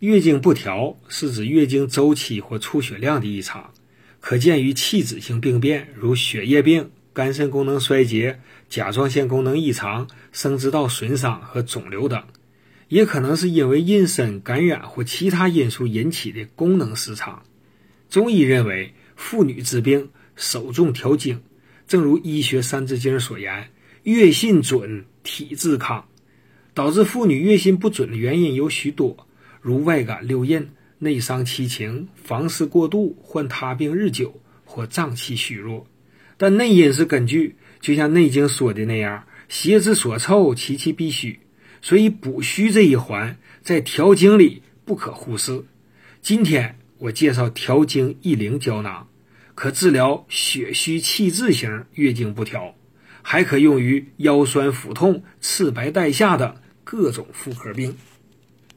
月经不调是指月经周期或出血量的异常，可见于器质性病变，如血液病、肝肾功能衰竭、甲状腺功能异常、生殖道损伤和肿瘤等；也可能是因为妊娠、感染或其他因素引起的功能失常。中医认为，妇女之病首重调经，正如《医学三字经》所言：“月信准，体自康。”导致妇女月经不准的原因有许多，如外感六印、内伤七情、房事过度、患他病日久或脏气虚弱。但内因是根据，就像《内经》说的那样：“邪之所凑，其气必虚。”所以补虚这一环在调经里不可忽视。今天我介绍调经益灵胶囊，可治疗血虚气滞型月经不调，还可用于腰酸腹痛、赤白带下等。各种妇科病。